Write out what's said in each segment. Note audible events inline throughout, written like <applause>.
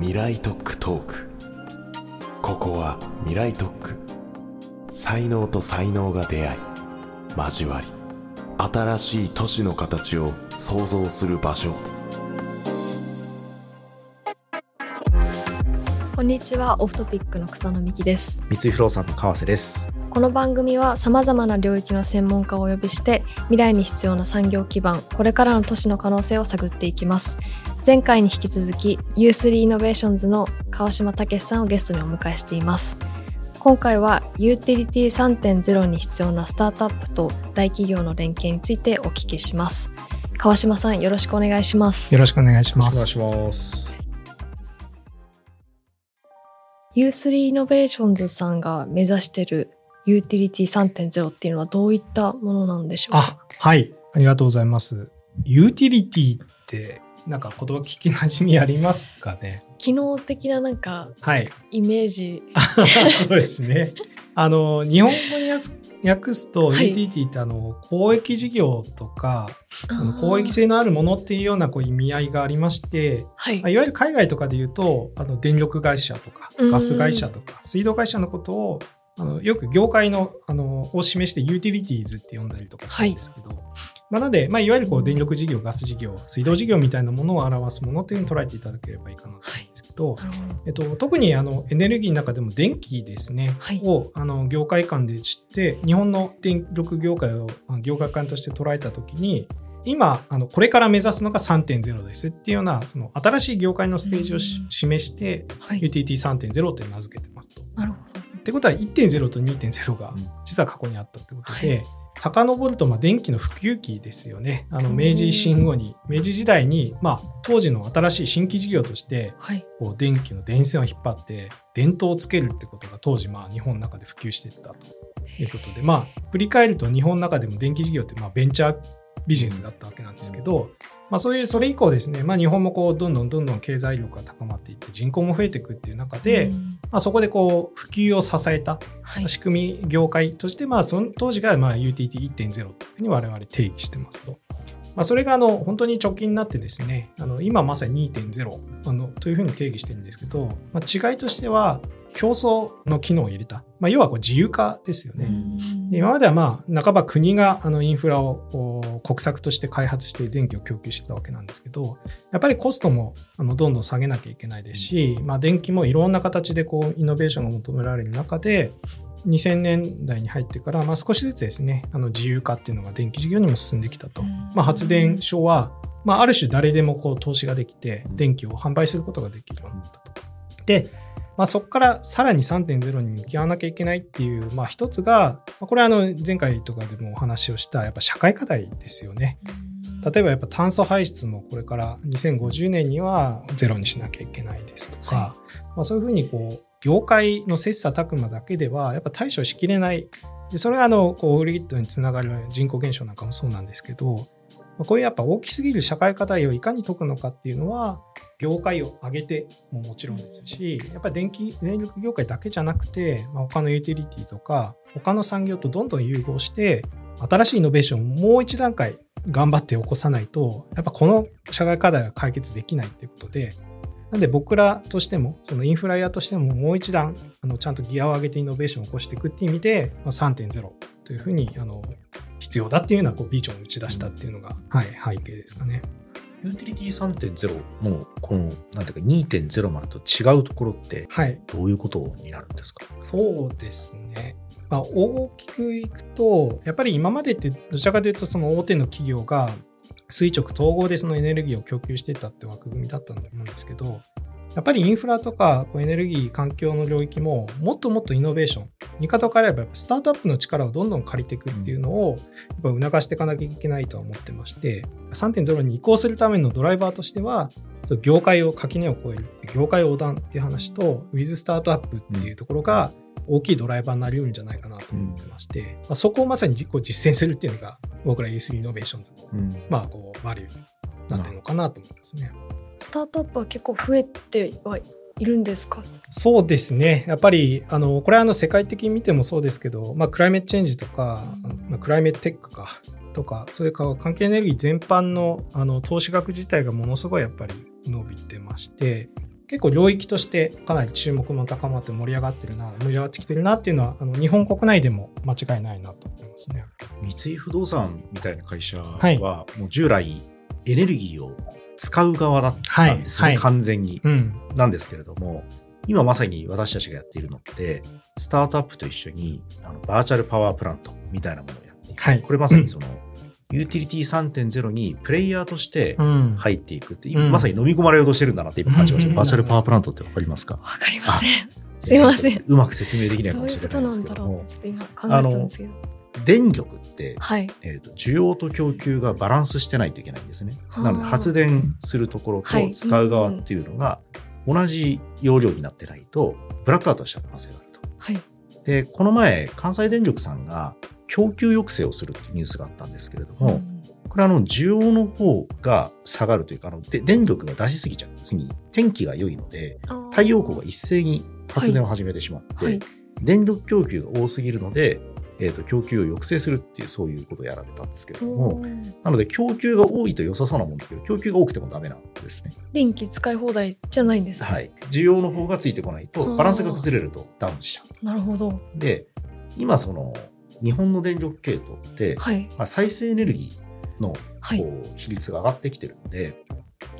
未来特区トーク。ここは未来特区才能と才能が出会い交わり新しい都市の形を創造する場所。こんにちはオフトピックの草野美希です。三井不動産の川瀬です。この番組はさまざまな領域の専門家をお呼びして未来に必要な産業基盤これからの都市の可能性を探っていきます前回に引き続き U3 イノベーションズの川島壮史さんをゲストにお迎えしています今回はユーティリティ3.0に必要なスタートアップと大企業の連携についてお聞きします川島さんよろしくお願いしますよろしくお願いしまお願いす。します。U3 イノベーションズさんが目指しているユーティリティ3.0っていうのはどういったものなんでしょうあか、はい。ありがとうございます。ユーティリティって、なんか言葉聞き馴染みありますかね？機能的ななんかはい。イメージ。<laughs> そうですね。あの、日本語に訳すと、はい。ユーティリティってあの、公益事業とか、あの公益性のあるものっていうようなこう意味合いがありまして、はい。まあいわゆる海外とかで言うと、あの電力会社とかうん。ガス会社とか水道会社のことをあのよく業界のあのを示してユーティリティーズって呼んだりとかするんですけど、まあ、なので、まあ、いわゆるこう電力事業ガス事業水道事業みたいなものを表すものっていうのを捉えていただければいいかなと思うんですけど、なるほどえっと、特にあのエネルギーの中でも電気ですね、はい。をあの業界間で知って日本の電力業界を業界間として捉えた時に今あのこれから目指すのが3.0ですっていうようなその新しい業界のステージをしうん。示してはい。UTT3.0 って名付けてますと。なるほど。ってことは1.0と2.0が実は過去にあったってことで、遡るとまあ電気の普及期ですよね。あの明治維新後に明治時代に、まあ、当時の新しい新規事業としてはい。こう電気の電線を引っ張って電灯をつけるってことが当時まあ日本の中で普及していったということでまあ振り返ると日本の中でも電気事業ってまあベンチャービジネスだったわけなんですけど、まあ、そういうそれ以降ですね、まあ、日本もこうどんどんどんどん経済力が高まっていって人口も増えていくっていう中で、うん。まあ、そこでこう普及を支えたはい。仕組み業界として、まあ、その当時がまあ UTT1.0 というふうに我々定義してますと。まあ、それがあの本当に直近になってですね、あの今まさに2.0あのというふうに定義してるんですけど、まあ、違いとしては競争の機能を入れた、まあ、要はこう自由化ですよね。今まではまあ半ば国があのインフラを国策として開発して電気を供給してたわけなんですけどやっぱりコストもあのどんどん下げなきゃいけないですし、まあ、電気もいろんな形でこうイノベーションが求められる中で2000年代に入ってから、まあ、少しずつですねあの自由化っていうのが電気事業にも進んできたと、まあ、発電所は、まあ、ある種誰でもこう投資ができて電気を販売することができるようになったと。でまあ、そこからさらに3.0に向き合わなきゃいけないっていう、まあ、一つが、まあこれはあの前回とかでもお話をしたやっぱ社会課題ですよね。例えばやっぱ炭素排出もこれから2050年にはゼロにしなきゃいけないですとか、はまあ、そういうふうにこう業界の切磋琢磨だけではやっぱ対処しきれない。でそれがあのこうオフグリッドにつながる人口減少なんかもそうなんですけど、まあこういうやっぱ大きすぎる社会課題をいかに解くのかっていうのは業界を上げてももちろんですしやっぱり電気電力業界だけじゃなくて、まあ、他のユーティリティとか他の産業とどんどん融合して新しいイノベーションをもう一段階頑張って起こさないとやっぱこの社会課題は解決できないっていうことでなんで僕らとしてもそのインフラ屋としてももう一段あのちゃんとギアを上げてイノベーションを起こしていくっていう意味で、まあ、3.0というふうにあの必要だっていうようなこうビジョンを打ち出したっていうのが、はい、背景ですかね。ユーティリティ3.0もこの、なんていうか2.0までと違うところってはい、どういうことになるんですか？そうですね。まあ、大きくいくと、やっぱり今までってどちらかというとその大手の企業が垂直統合でそのエネルギーを供給していたって枠組みだったと思うんですけど、やっぱりインフラとかこうエネルギー、環境の領域ももっともっとイノベーション、見方を変えればスタートアップの力をどんどん借りていくっていうのをやっぱ促していかなきゃいけないとは思ってまして、3.0に移行するためのドライバーとしては、業界を垣根を越える業界横断っていう話と、ウィズスタートアップっていうところが大きいドライバーになりうるんじゃないかなと思ってまして、まあ、そこをまさに実践するっていうのが僕ら U3 イノベーションズの、うんまあ、こうバリューになってるのかなと思いますね。スタートアップは結構増えてはいるんですか？そうですね。やっぱり、あの、これはあの世界的に見てもそうですけど、まあ、クライメットチェンジとか、まあ、クライメットテックか、とか、それから関係エネルギー全般のあの投資額自体がものすごいやっぱり伸びてまして、結構領域としてかなり注目も高まって盛り上がってるな盛り上がってきてるなっていうのはあの日本国内でも間違いないなと思いますね。三井不動産みたいな会社は、はいもう従来エネルギーを使う側だったんですね、はいはい完全に。うん、なんですけれども、今まさに私たちがやっているのって、スタートアップと一緒にあのバーチャルパワープラントみたいなものをやっていく。はいこれまさにその、ユーティリティ3.0にプレイヤーとしてうん入っていくって、今うんまさに飲み込まれようとしてるんだなって今感じました。うんバーチャルパワープラントってわかりますか？わかりません。すいません。うまく説明できないかもしれないとなんだろうですけども。電力って、はい。えーと需要と供給がバランスしてないといけないんですね。はあなので発電するところはいと使う側っていうのが同じ容量になってないとブラックアウトしちゃう可能性があると。はい。でこの前関西電力さんが供給抑制をするっていうニュースがあったんですけれども、うん。これはあの需要の方が下がるというかあので電力が出しすぎちゃう次に天気が良いので太陽光が一斉に発電を始めてしまって、はい。電力供給が多すぎるので、えー、と供給を抑制するっていうそういうことをやられたんですけれども、なので供給が多いと良さそうなもんですけど供給が多くてもダメなんですね。電気使い放題じゃないんですね。はい、需要の方がついてこないはあとバランスが崩れるとダウンしちゃなるほど。う。で今その日本の電力系統って、はい。まあ、再生エネルギーのはい。こう比率が上がってきてるので、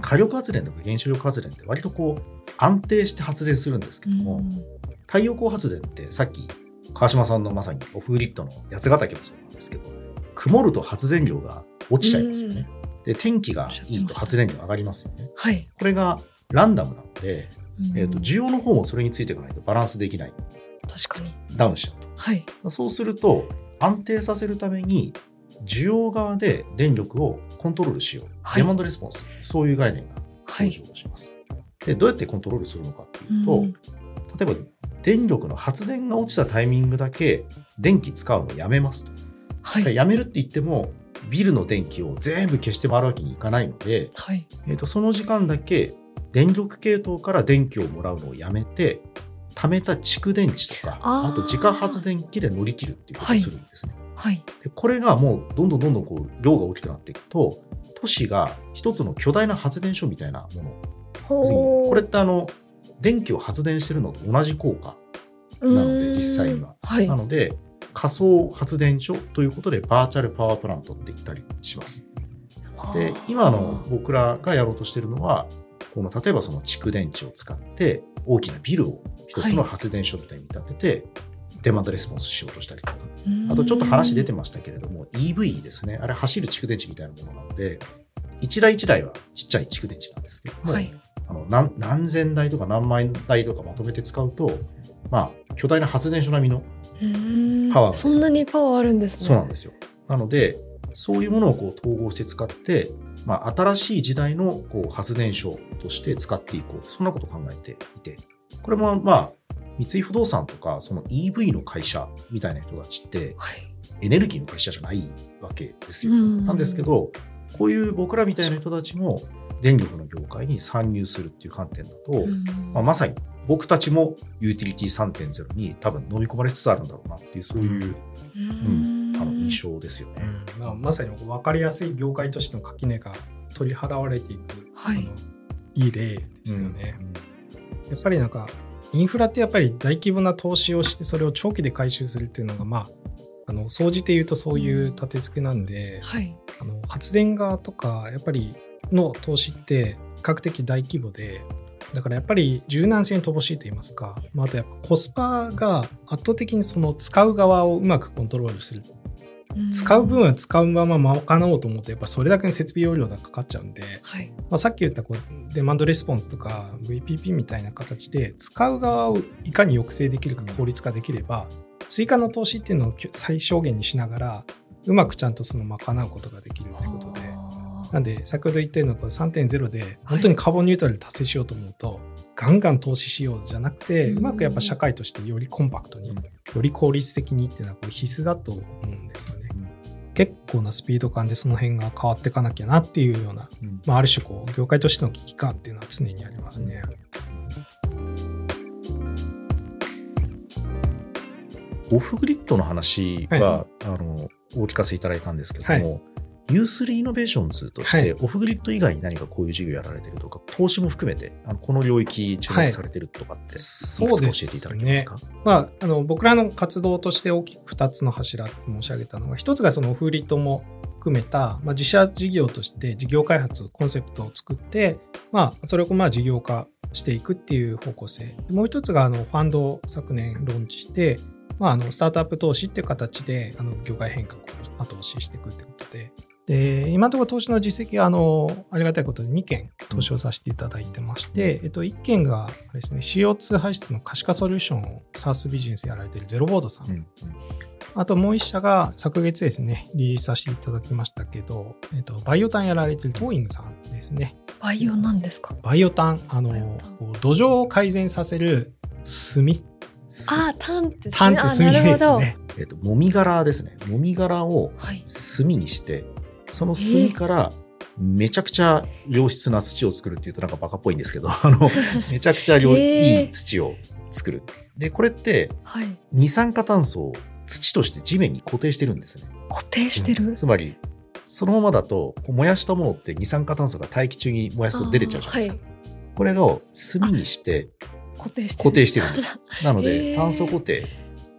火力発電とか原子力発電って割とこう安定して発電するんですけども、うん太陽光発電ってさっき川島さんのまさにオフグリッドの八ヶ岳もそうなんですけど曇ると発電量が落ちちゃいますよね。で天気がいいと発電量上がりますよね。はい。これがランダムなので、うんえー、と需要の方もそれについていかないとバランスできない確かに。ダウンしちゃうはい。と。そうすると安定させるために需要側で電力をコントロールしよう、はいデマンドレスポンスそういう概念がはい。登場します。でどうやってコントロールするのかっていうと、うん例えば電力の発電が落ちたタイミングだけ電気使うのをやめますと。はい。やめるって言ってもビルの電気を全部消して回るわけにいかないので、はい。えー、とその時間だけ電力系統から電気をもらうのをやめて貯めた蓄電池とかあと自家発電機で乗り切るっていうことをするんですね。はい。でこれがもうどんどんどんどんこう量が大きくなっていくと都市が一つの巨大な発電所みたいなものこれってあの電気を発電してるのと同じ効果なので実際にはうんはいな。ので仮想発電所ということでバーチャルパワープラントって言ったりします。で今の僕らがやろうとしてるのはこの例えばその蓄電池を使って大きなビルを一つの発電所みたいに見立てて、デマンドレスポンスしようとしたりとかあとちょっと話出てましたけれども EV ですねあれ走る蓄電池みたいなものなので一台一台はちっちゃい蓄電池なんですけども、はい。あの何何千台とか何万台とかまとめて使うとまあ巨大な発電所並みのうんパワーそんなにパワーあるんですね。そうなんですよ。なので、そういうものをこう統合して使って、まあ、新しい時代のこう発電所として使っていこうと、そんなことを考えていて、これもまあ、三井不動産とか、その EV の会社みたいな人たちって、はい。エネルギーの会社じゃないわけですよ。うんなんですけど、こういう僕らみたいな人たちも、電力の業界に参入するっていう観点だと、うんまあ、まさに僕たちもユーティリティ3.0に多分飲み込まれつつあるんだろうなっていう、そういう、うんあの印象ですよね。うんまあ、まさに分かりやすい業界としての垣根が取り払われていく、はいあのいい例ですよね。やっぱりなんかインフラってやっぱり大規模な投資をしてそれを長期で回収するっていうのがまああの総じて言うとそういう立て付けなんで、はい。あの発電側とかやっぱりの投資って比較的大規模でだからやっぱり柔軟性に乏しいと言いますか、まあ、あとやっぱコスパが圧倒的にその使う側をうまくコントロールする使う分は使うまま賄おうと思うとやっぱそれだけの設備容量がかかっちゃうんで、はい。まあ、さっき言ったこうデマンドレスポンスとか VPP みたいな形で使う側をいかに抑制できるか効率化できれば追加の投資っていうのを最小限にしながらうまくちゃんとその賄うことができるってことで。なんで先ほど言ったようなこの3.0で本当にカーボンニュートラル達成しようと思うと、ガンガン投資しようじゃなくて、うまくやっぱ社会としてよりコンパクトに、うん。より効率的にっていうのはこれ必須だと思うんですよね。うん。結構なスピード感でその辺が変わっていかなきゃなっていうような、うん。まあ、ある種こう業界としての危機感っていうのは常にありますね。オフグリッドの話は、あのお聞かせいただいたんですけども、U3 イノベーションズとしはい。て、オフグリッド以外に何かこういう事業やられてるとか、投資も含めて、あのこの領域注目されてるとかって、いくつか教えていただけますか？まあ、あの僕らの活動として大きく2つの柱と申し上げたのが1つがそのオフグリッドも含めた、まあ、自社事業として事業開発コンセプトを作って、まあ、それをまあ事業化していくっていう方向性。もう1つがあのファンドを昨年ローンチして、まあ、あのスタートアップ投資っていう形であの業界変革を後押ししていくってことでで今のところ投資の実績はあのありがたいことで2件投資をさせていただいてまして、えっと、1件があれですね CO2 排出の可視化ソリューションを SaaS ビジネスやられているゼロボードさん、うんあともう1社が昨月ですねリリースさせていただきましたけど、えっと、バイオタンやられているトーイングさんですね。バイオなんですか？バイオタンあの土壌を改善させる炭。あー、タンって炭って炭ですね。えっと、もみ殻ですね。もみ殻をはい。炭にして、その炭からめちゃくちゃ良質な土を作るっていうとなんかバカっぽいんですけど、<laughs> あの、めちゃくちゃ良いい土を作る。で、これってはい。二酸化炭素を土として地面に固定してるんですね。固定してる？つまり、そのままだと、燃やしたものって二酸化炭素が大気中に燃やすと出てっちゃうじゃないですか。はいこれを炭にして固定してる。んです。なのへで、ー炭素固定。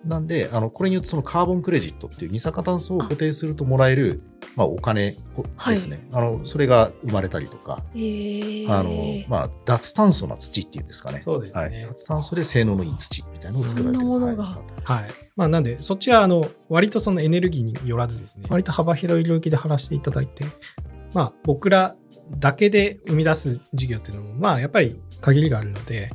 なんで、あの、これによってそのカーボンクレジットっていう二酸化炭素を固定するともらえる、まあ、お金ですね。あの、それが生まれたりとか、えー、あの、まあ、脱炭素な土っていうんですかね。そうですねはい。脱炭素で性能のいい土みたいなのを作られてる。そんなものがはい。まあ、なんで、そっちは、あの、割とそのエネルギーによらずですね、割と幅広い領域で話していただいて、まあ、僕らだけで生み出す事業っていうのも、まあ、やっぱり限りがあるので、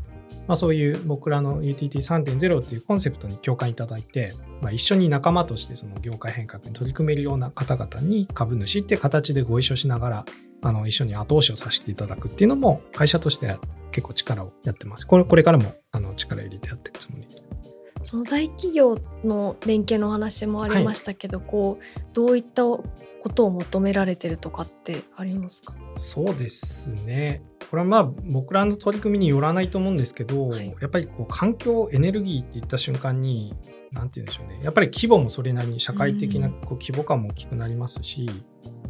まあ、そういう僕らの UTT3.0 っていうコンセプトに共感いただいて、まあ、一緒に仲間としてその業界変革に取り組めるような方々に株主っていう形でご一緒しながら、あの、一緒に後押しをさせていただくっていうのも、会社としては結構力をやってます。これ、これからも、あの、力入れてやっていくつもりです。その大企業の連携の話もありましたけど、こうどういったことを求められてるとかってありますか？そうですね。これはまあ僕らの取り組みによらないと思うんですけど、はい。やっぱりこう環境エネルギーって言った瞬間に何て言うんでしょうね。やっぱり規模もそれなりに社会的なこう規模感も大きくなりますし、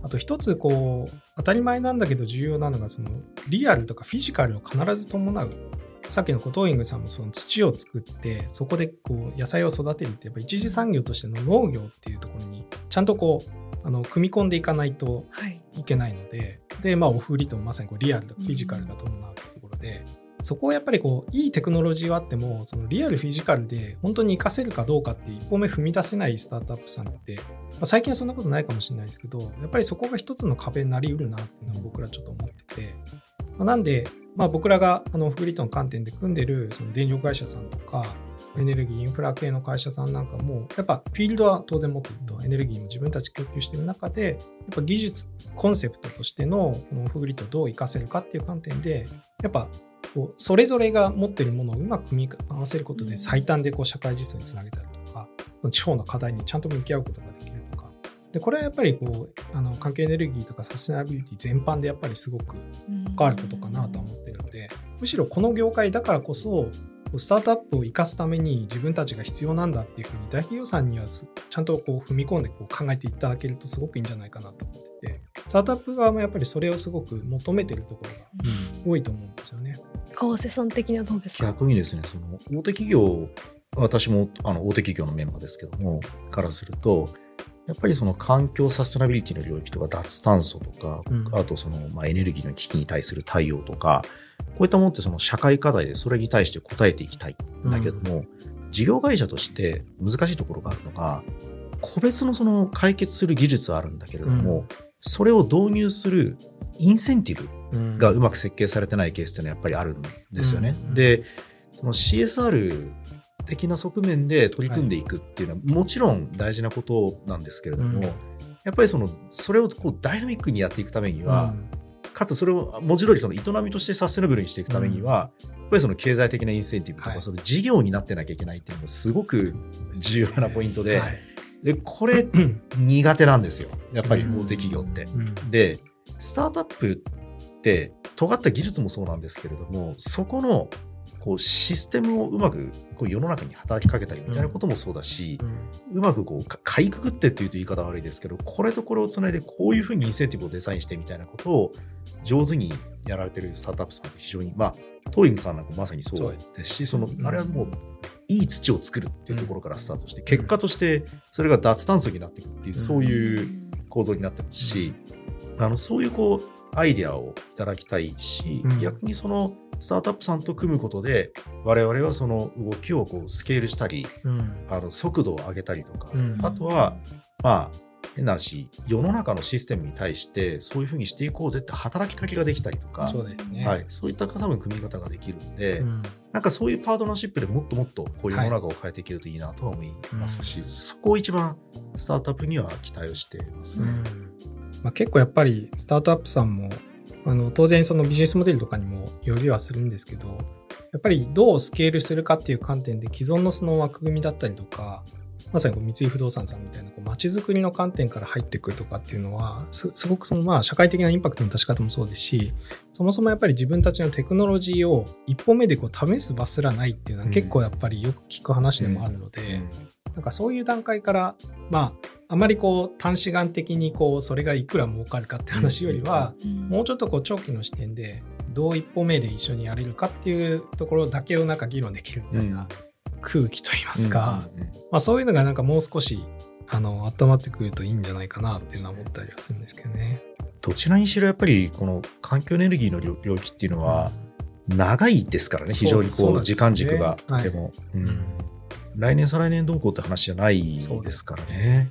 あと一つこう当たり前なんだけど重要なのがそのリアルとかフィジカルを必ず伴う。さっきのコトーイングさんもその土を作ってそこでこう野菜を育てるってやっぱ一次産業としての農業っていうところにちゃんとこうあの組み込んでいかないとはい。いけないので、で、まあ、オフリートもまさにこうリアルとフィジカルが伴うところで、そこをやっぱりこう、いいテクノロジーはあっても、そのリアル、フィジカルで本当に活かせるかどうかっていう一歩目踏み出せないスタートアップさんって、まあ、最近はそんなことないかもしれないですけど、やっぱりそこが一つの壁になりうるなっていうのは僕らちょっと思ってて、まあなんで、まあ、僕らがあのオフリートの観点で組んでるその電力会社さんとか、エネルギー、インフラ系の会社さんなんかも、やっぱフィールドは当然持ってると、エネルギーも自分たち供給している中で、やっぱ技術、コンセプトとしてのこのオフグリッドをどう活かせるかっていう観点で、やっぱこうそれぞれが持っているものをうまく組み合わせることで最短でこう社会実装につなげたりとか、地方の課題にちゃんと向き合うことができるとか、でこれはやっぱりこうあの環境エネルギーとかサステナビリティ全般でやっぱりすごく関わることかなとは思ってるので、むしろこの業界だからこそ、スタートアップを生かすために自分たちが必要なんだっていうふうに大企業さんにはすちゃんとこう踏み込んでこう考えていただけるとすごくいいんじゃないかなと思ってて、スタートアップ側もやっぱりそれをすごく求めてるところが多いと思うんですよね。川瀬さん的にはどうですか？逆にですね、その大手企業、私もあの大手企業のメンバーですけども、からすると、やっぱりその環境サステナビリティの領域とか脱炭素とか、うん。あとその、まあ、エネルギーの危機に対する対応とか、こういったものってその社会課題でそれに対して応えていきたいんだけども、事業会社として難しいところがあるのが、個別のその解決する技術はあるんだけれども、うん。それを導入するインセンティブがうまく、く設計されてないケースっていうのはやっぱりあるんですよね。うん。で、その CSR 的な側面で取り組んでいくっていうのはもちろん大事なことなんですけれども、うん。やっぱりそのそれをこうダイナミックにやっていくためには、かつそれを文字通りその営みとしてサステナブルにしていくためには、やっぱりその経済的なインセンティブとか、はい。その事業になってなきゃいけないっていうのがすごく重要なポイントで、はい。でこれうん苦手なんですよ。やっぱりうん大手企業って。うん。で、スタートアップって尖った技術もそうなんですけれども、そこのこうシステムをうまくこう世の中に働きかけたりみたいなこともそうだし、うまくこうかかいくぐってっていうと言い方は悪いですけどこれとこれをつないでこういうふうにインセンティブをデザインしてみたいなことを上手にやられてるスタートアップさんって非常にまあトーリングさんなんかまさにそうですしそのあれはもういい土を作るっていうところからスタートして、結果としてそれが脱炭素になっていくっていう、そういう構造になってますし、あのそういうこうアイデアをいただきたいし、うん。逆にそのスタートアップさんと組むことで我々はその動きをこうスケールしたりうん。あの速度を上げたりとか、うん。あとはまあ変な話世の中のシステムに対してそういうふうにしていこうぜって働きかけができたりとかそうですね。はい、そういった多分組み方ができるんで、うん。なんかそういうパートナーシップでもっともっとこうい。う世の中を変えていけるといいなとは思いますし、そこを一番スタートアップには期待をしていますね。まあ、結構やっぱりスタートアップさんもあの当然そのビジネスモデルとかにもよりはするんですけどやっぱりどうスケールするかっていう観点で既存のその枠組みだったりとかまさにこう三井不動産さんみたいなこう街づくりの観点から入ってくるとかっていうのはすごくそのまあ社会的なインパクトの出し方もそうですしそもそもやっぱり自分たちのテクノロジーを一歩目でこう試す場すらないっていうのは結構やっぱりよく聞く話でもあるので、なんかそういう段階から、まあ、あまりこう短視眼的にこうそれがいくら儲かるかって話よりは、もうちょっとこう長期の視点でどう一歩目で一緒にやれるかっていうところだけをなんか議論できるみたいな空気といいますか、まあ、そういうのがなんかもう少しあの温まってくるといいんじゃないかなっていうのは思ったりはするんですけどね。どちらにしろやっぱりこの環境エネルギーの領領域っていうのは長いですからね、非常にこう時間軸がとても、うんうん来年再来年どうこうって話じゃないですからね。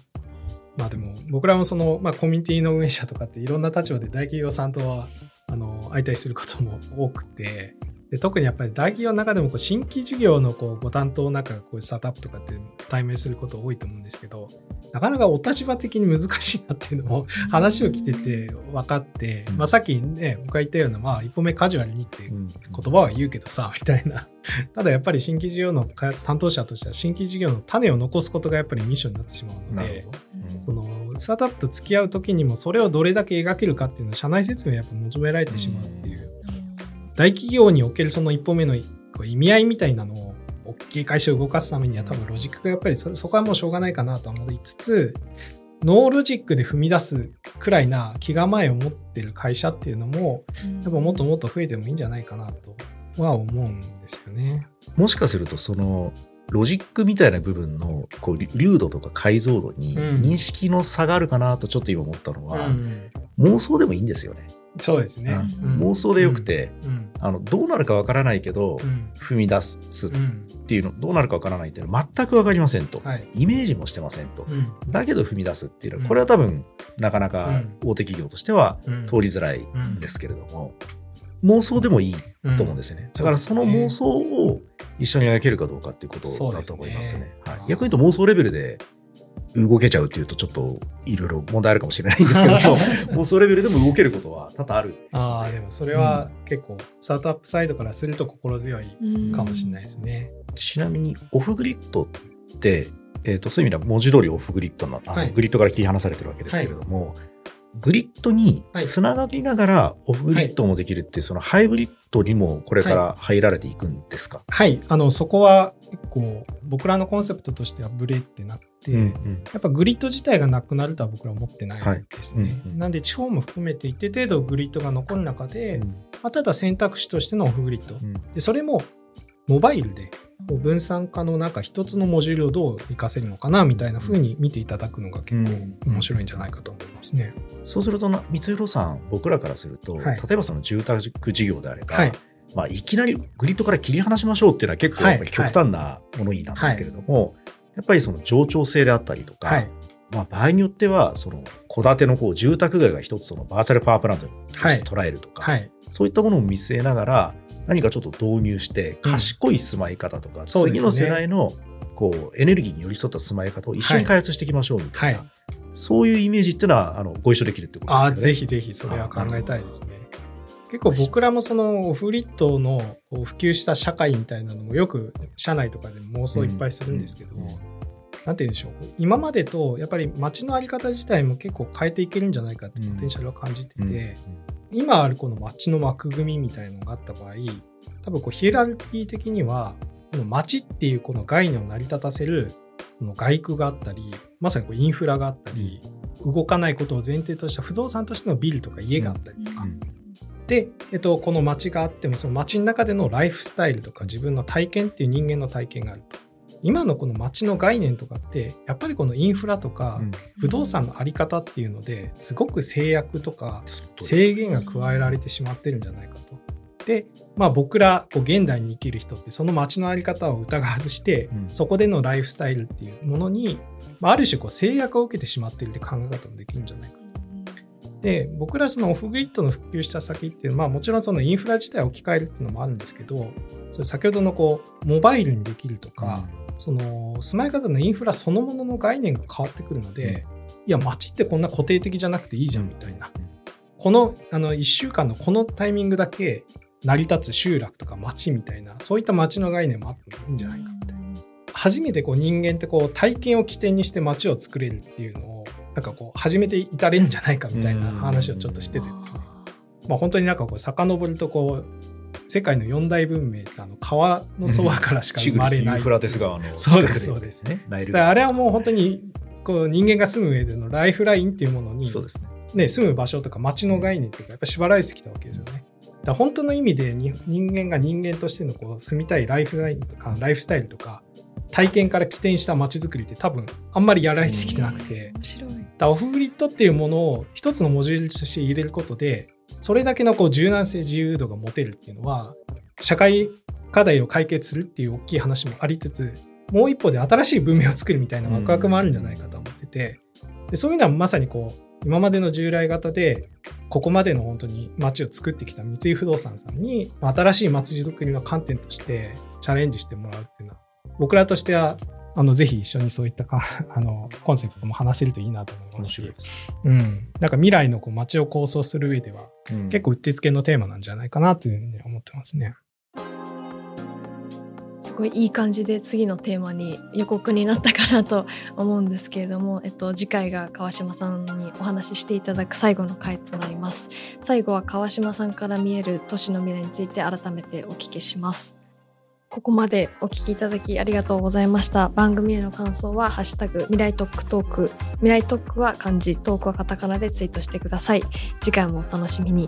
まあでも僕らもその、まあ、コミュニティの運営者とかっていろんな立場で大企業さんとはあの相対することも多くてで特にやっぱり大企業の中でもこう新規事業のこうご担当なんかこういうスタートアップとかって対面すること多いと思うんですけどなかなかお立場的に難しいなっていうのも話を聞いてて分かって、まあ、さっきね僕が言ったような、まあ、一歩目カジュアルにってうん。言葉は言うけどさ、みたいな。<laughs> ただやっぱり新規事業の開発担当者としては新規事業の種を残すことがやっぱりミッションになってしまうので。うん。そのスタートアップと付き合う時にもそれをどれだけ描けるかっていうのは社内説明やっぱ求められてしまうっていう、大企業におけるその一歩目のこう意味合いみたいなのを大きい会社を動かすためには多分ロジックがやっぱりそそこはもうしょうがないかなとは思いつつノーロジックで踏み出すくらいな気構えを持ってる会社っていうのもやっぱもっともっと増えてもいいんじゃないかなとは思うんですよね。もしかするとそのロジックみたいな部分のこう粒度とか解像度にうん認識の差があるかなとちょっと今思ったのは、うん妄想でもいいんですよね。そうですね。うん。妄想でよくて、うん。あのどうなるかわからないけど、うん。踏み出すっうんていうのどうなるかわからないっていうのは全くわかりませんと、はい。イメージもしてませんと、うん。だけど踏み出すっていうのうん。はこれは多分なかなかうん。大手企業としてはうん。通りづらいんですけれども、妄想でもいいと思うんですよね。だからその妄想を一緒に描けるかどうかっていうことだと思いますね。はい、逆に言うと妄想レベルで動けちゃうっていうとちょっといろいろ問題あるかもしれないんですけど妄想レベルでも動けることは多々ある。ああでもそれは結構スタートアップサイドからすると心強いかもしれないですね。ちなみにオフグリッドって、えー、とそういう意味では文字通りオフグリッドなあの、はい。グリッドから切り離されてるわけですけれども、グリッドにつながりながらオフグリッドもできるっていう、そのハイブリッドにもこれから入られていくんですか、はい、あのそこは結構僕らのコンセプトとしてはブレてなくて、うんやっぱグリッド自体がなくなるとは僕らは思ってないですね。はいうんうん。なんで地方も含めて一定程度グリッドが残る中で、うん。まあ、ただ選択肢としてのオフグリッド。うん。でそれもモバイルで分散化の中一つのモジュールをどう活かせるのかなみたいな風に見ていただくのが結構面白いんじゃないかと思いますね。そうするとな三井不動産僕らからすると、はい。例えばその住宅事業であれば、はい。いまあ、いきなりグリッドから切り離しましょうっていうのは結構やっぱり極端なものいいなんですけれども、やっぱりその冗長性であったりとか、はい。まあ、場合によってはその戸建てのこう住宅街が一つそのバーチャルパワープラントとして捉えるとか、はい。そういったものを見据えながら何かちょっと導入してうん賢い住まい方とか、そうですね次の世代のこうエネルギーに寄り添った住まい方を一緒に開発していきましょうみたいな、はいそういうイメージっていうのはあのご一緒できるってことああ、ですよね。ぜひぜひそれは考えたいですね。結構僕らもそのオフリットの普及した社会みたいなのもよく社内とかで妄想いっぱいするんですけど、うんうんなんて言うんでしょう。今までとやっぱり街のあり方自体も結構変えていけるんじゃないかってポテンシャルは感じてて、うん今あるこの街の枠組みみたいなのがあった場合多分こうヒエラルキー的にはこの街っていうこの概念を成り立たせるこの外区があったりまさにこうインフラがあったり、動かないことを前提とした不動産としてのビルとか家があったりとか、で、えっと、この街があってもその街の中でのライフスタイルとか自分の体験っていう人間の体験があると今のこの街の概念とかってやっぱりこのインフラとか不動産の在り方っていうのですごく制約とか制限が加えられてしまってるんじゃないかと。で、まあ、僕らこう現代に生きる人ってその街の在り方を疑わずして、うん、そこでのライフスタイルっていうものに、まあ、ある種こう制約を受けてしまっているって考え方もできるんじゃないかと。で僕らそのオフグリッドの普及した先っていうのは、まあ、もちろんそのインフラ自体を置き換えるっていうのもあるんですけどそれ先ほどのこうモバイルにできるとか、うん、その住まい方のインフラそのものの概念が変わってくるので、うん、いや街ってこんな固定的じゃなくていいじゃんみたいな。このあの1週間のこのタイミングだけ成り立つ集落とか町みたいなそういった町の概念もあってもいいんじゃないかって。初めてこう人間ってこう体験を起点にして街を作れるっていうのをなんかこう始めて至れるんじゃないかみたいな話をちょっとしててですね、まあ、本当になんかこう遡るとこう世界の四大文明ってあの川のそばからしか生まれない、ユーフラテス川のそうですそうですね。あれはもう本当にこう人間が住む上でのライフラインっていうものにそうですね。ね、住む場所とか街の概念っていうかやっぱ縛られてきたわけですよね。だ本当の意味で人間が人間としてのこう住みたいライフラインとかライフスタイルとか体験から起点した街づくりって多分あんまりやられてきてなくて、だオフグリッドっていうものを一つのモジュールとして入れることでそれだけのこう柔軟性自由度が持てるっていうのは社会課題を解決するっていう大きい話もありつつもう一方で新しい文明を作るみたいなワクワクもあるんじゃないかと思ってて。でそういうのはまさにこう今までの従来型でここまでの本当に街を作ってきた三井不動産さんに新しい街づくりの観点としてチャレンジしてもらうっていうのは僕らとしてはあのぜひ一緒にそういったか <laughs> あのコンセプトも話せるといいなと思いますし。うん、なんか未来のこう街を構想する上では、うん、結構うってつけのテーマなんじゃないかなというふうに思ってますね。すごいいい感じで次のテーマに予告になったかなと思うんですけれども、えっと、次回が川島さんにお話ししていただく最後の回となります。最後は川島さんから見える都市の未来について改めてお聞きしますここまでお聞きいただきありがとうございました。番組への感想は「ハッシュタグ未来トックトーク」未来トックは漢字トークはカタカナでツイートしてください。次回もお楽しみに。